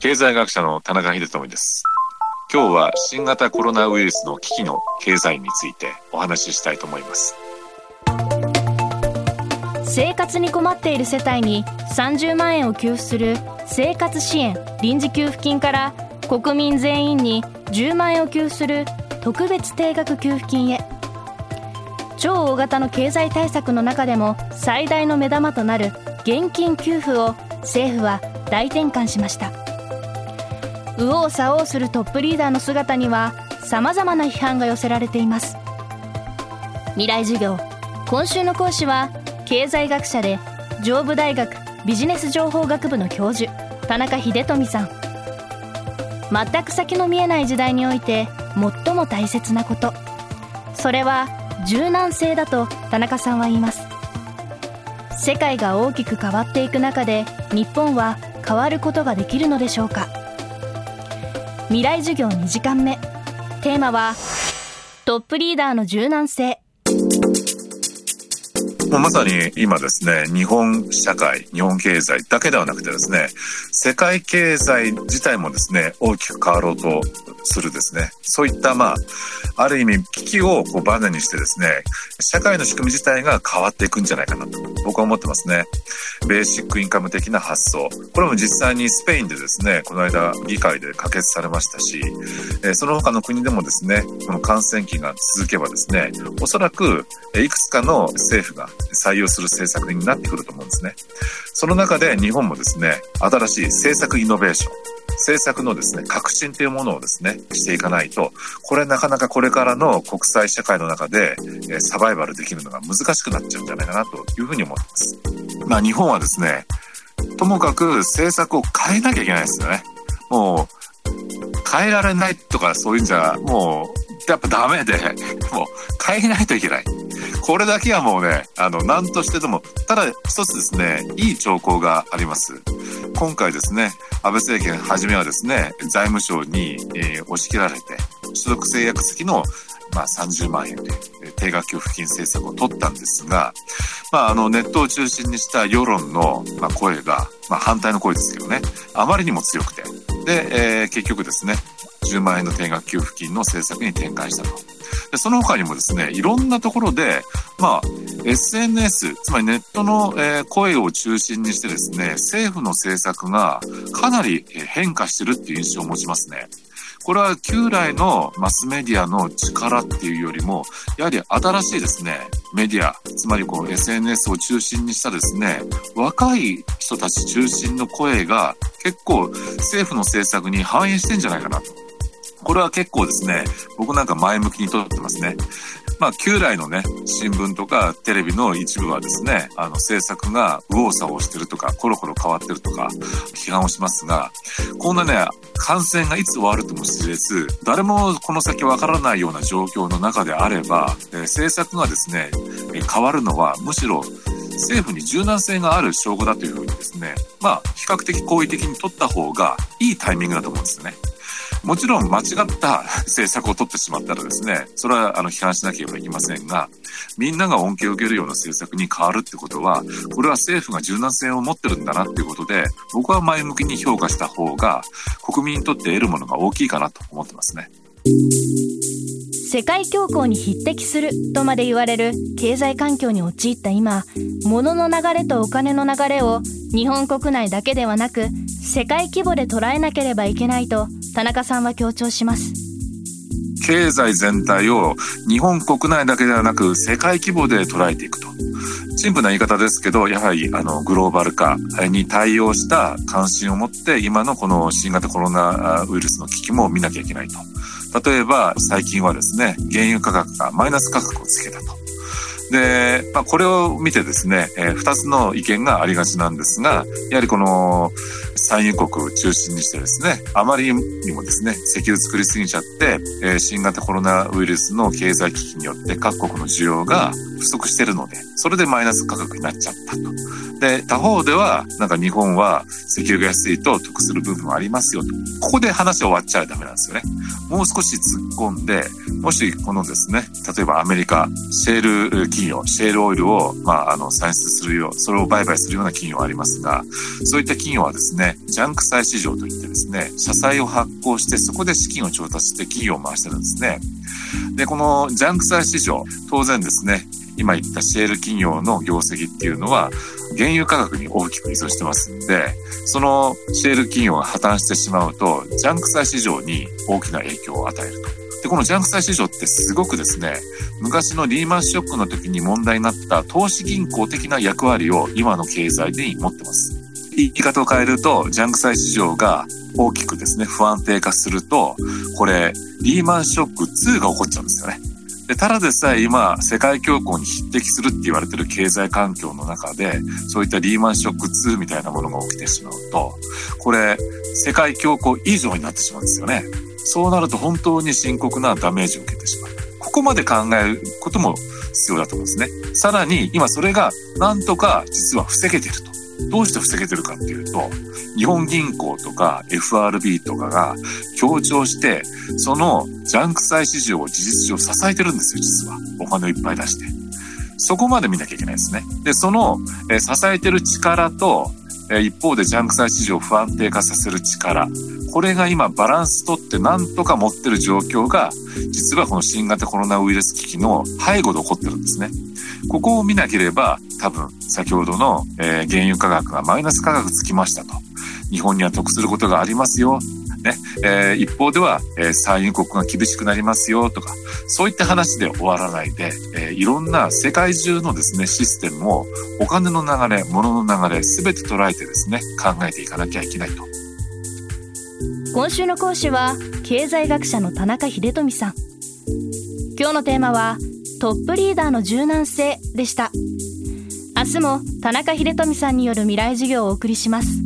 経済学者の田中秀智です。今日は新型コロナウイルスの危機の経済についてお話ししたいと思います。生活に困っている世帯に30万円を給付する生活支援臨時給付金から国民全員に10万円を給付する特別定額給付金へ。超大型の経済対策の中でも最大の目玉となる現金給付を政府は大転換しました。右往左往するトップリーダーの姿には様々な批判が寄せられています。未来授業今週の講師は経済学者で上武大学ビジネス情報学部の教授田中秀富さん。全く先の見えない時代において最も大切なこと。それは柔軟性だと田中さんは言います。世界が大きく変わっていく中で日本は変わることができるのでしょうか？未来授業2時間目。テーマはトップリーダーの柔軟性。まさに今ですね、日本社会、日本経済だけではなくてですね、世界経済自体もですね、大きく変わろうとするですね、そういったまあ、ある意味危機をこうバネにしてですね、社会の仕組み自体が変わっていくんじゃないかなと僕は思ってますね。ベーシックインカム的な発想。これも実際にスペインでですね、この間議会で可決されましたし、その他の国でもですね、この感染期が続けばですね、おそらくいくつかの政府が採用する政策になってくると思うんですね。その中で日本もですね、新しい政策イノベーション、政策のですね、革新というものをですね、していかないと、これなかなかこれからの国際社会の中で、えサバイバルできるのが難しくなっちゃうんじゃないかなというふうに思ってます。まあ日本はですね、ともかく政策を変えなきゃいけないですよね。もう、変えられないとかそういうんじゃ、もう、やっぱダメで、もう変えないといけない。これだけはもうね、あの、何としてでも、ただ一つですね、いい兆候があります。今回ですね、安倍政権初めはですね、財務省に、えー、押し切られて、所得制約付きの、まあ、30万円で定額給付金政策を取ったんですが、まあ、あの、ネットを中心にした世論の、まあ、声が、まあ、反対の声ですけどね、あまりにも強くて、で、えー、結局ですね、10万円の定額給付金の政策に転換したと。でその他にもですね、いろんなところで、まあ、SNS、つまりネットの、声を中心にしてですね、政府の政策がかなり変化してるっていう印象を持ちますね。これは旧来のマスメディアの力っていうよりも、やはり新しいですね、メディア、つまりこう SNS を中心にしたですね、若い人たち中心の声が結構政府の政策に反映してんじゃないかなと。これは結構ですね、僕なんか前向きにとってますね。まあ、旧来のね、新聞とかテレビの一部はですね、あの、政策が右往左往してるとか、コロコロ変わってるとか、批判をしますが、こんなね、感染がいつ終わるとも知れず、誰もこの先わからないような状況の中であれば、え政策がですね、変わるのはむしろ政府に柔軟性がある証拠だというふうにですね、まあ、比較的好意的に取った方がいいタイミングだと思うんですね。もちろん間違った政策を取ってしまったらですね、それはあの批判しなければいけませんが、みんなが恩恵を受けるような政策に変わるってことは、これは政府が柔軟性を持ってるんだなっていうことで、僕は前向きに評価した方が、国民にとって得るものが大きいかなと思ってますね。世界恐慌に匹敵するとまで言われる経済環境に陥った今、物の流れとお金の流れを日本国内だけではなく世界規模で捉えなければいけないと田中さんは強調します。経済全体を日本国内だけではなく世界規模で捉えていくと。シンプルな言い方ですけど、やはりあのグローバル化に対応した関心を持って今のこの新型コロナウイルスの危機も見なきゃいけないと。例えば最近はですね、原油価格がマイナス価格をつけたと。で、まあ、これを見てですね、えー、2つの意見がありがちなんですが、やはりこの産油国を中心にしてですね、あまりにもですね、石油作りすぎちゃって、えー、新型コロナウイルスの経済危機によって各国の需要が不足してるので、それでマイナス価格になっちゃったと。で、他方では、なんか日本は石油が安いと得する部分もありますよと。ここで話終わっちゃダメなんですよね。もう少し突っ込んで、もしこのですね、例えばアメリカ、シェール企業、シェールオイルを、まあ、あの、産出するよう、それを売買するような企業ありますが、そういった企業はですね、ジャンク債市場といってですね、社債を発行してそこで資金を調達して企業を回してるんですね。で、このジャンク債市場、当然ですね、今言ったシェール企業の業績っていうのは、原油価格に大きく依存してますんで、そのシェール企業が破綻してしまうと、ジャンク債市場に大きな影響を与えると。で、このジャンク債市場ってすごくですね、昔のリーマンショックの時に問題になった投資銀行的な役割を今の経済で持ってます。言い方を変えると、ジャンク債市場が大きくですね、不安定化すると、これ、リーマンショック2が起こっちゃうんですよね。で、ただでさえ今、世界恐慌に匹敵するって言われてる経済環境の中で、そういったリーマンショック2みたいなものが起きてしまうと、これ、世界恐慌以上になってしまうんですよね。そうなると本当に深刻なダメージを受けてしまう。ここまで考えることも必要だと思うんですね。さらに、今それがなんとか実は防げていると。どうして防げてるかっていうと、日本銀行とか FRB とかが協調して、そのジャンク債市場を事実上支えてるんですよ、実は。お金をいっぱい出して。そこまで見なきゃいけないですね。で、その、え支えてる力と、え一方でジャンク債市場を不安定化させる力。これが今バランス取ってなんとか持ってる状況が、実はこの新型コロナウイルス危機の背後で起こってるんですね。ここを見なければ、多分、先ほどの、え、原油価格がマイナス価格つきましたと。日本には得することがありますよ。ね。えー、一方では、えー、産油国が厳しくなりますよとか、そういった話で終わらないで、えー、いろんな世界中のですね、システムをお金の流れ、物の流れ、すべて捉えてですね、考えていかなきゃいけないと。今週の講師は、経済学者の田中秀富さん。今日のテーマは、トップリーダーの柔軟性でした。明日も田中秀富さんによる未来授業をお送りします。